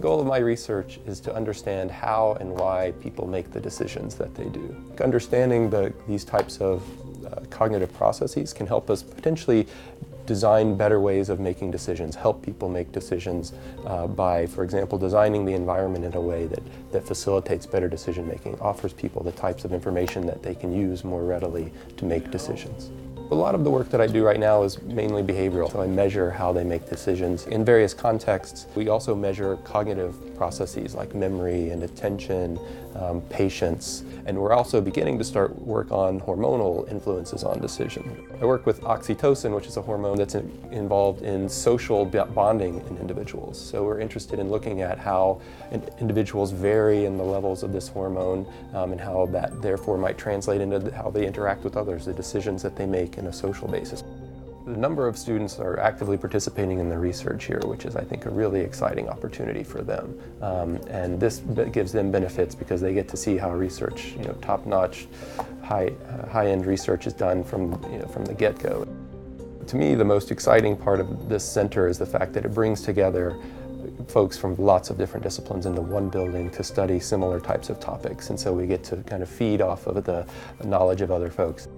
goal of my research is to understand how and why people make the decisions that they do. Understanding the, these types of uh, cognitive processes can help us potentially design better ways of making decisions, help people make decisions uh, by, for example, designing the environment in a way that, that facilitates better decision making, offers people the types of information that they can use more readily to make decisions. A lot of the work that I do right now is mainly behavioral. So I measure how they make decisions in various contexts. We also measure cognitive processes like memory and attention, um, patience, and we're also beginning to start work on hormonal influences on decision. I work with oxytocin, which is a hormone that's in, involved in social bonding in individuals. So we're interested in looking at how individuals vary in the levels of this hormone um, and how that therefore might translate into how they interact with others, the decisions that they make in a social basis. The number of students are actively participating in the research here, which is, I think, a really exciting opportunity for them. Um, and this gives them benefits because they get to see how research, you know, top-notch, high, uh, high-end research is done from, you know, from the get-go. To me, the most exciting part of this center is the fact that it brings together folks from lots of different disciplines into one building to study similar types of topics. And so we get to kind of feed off of the knowledge of other folks.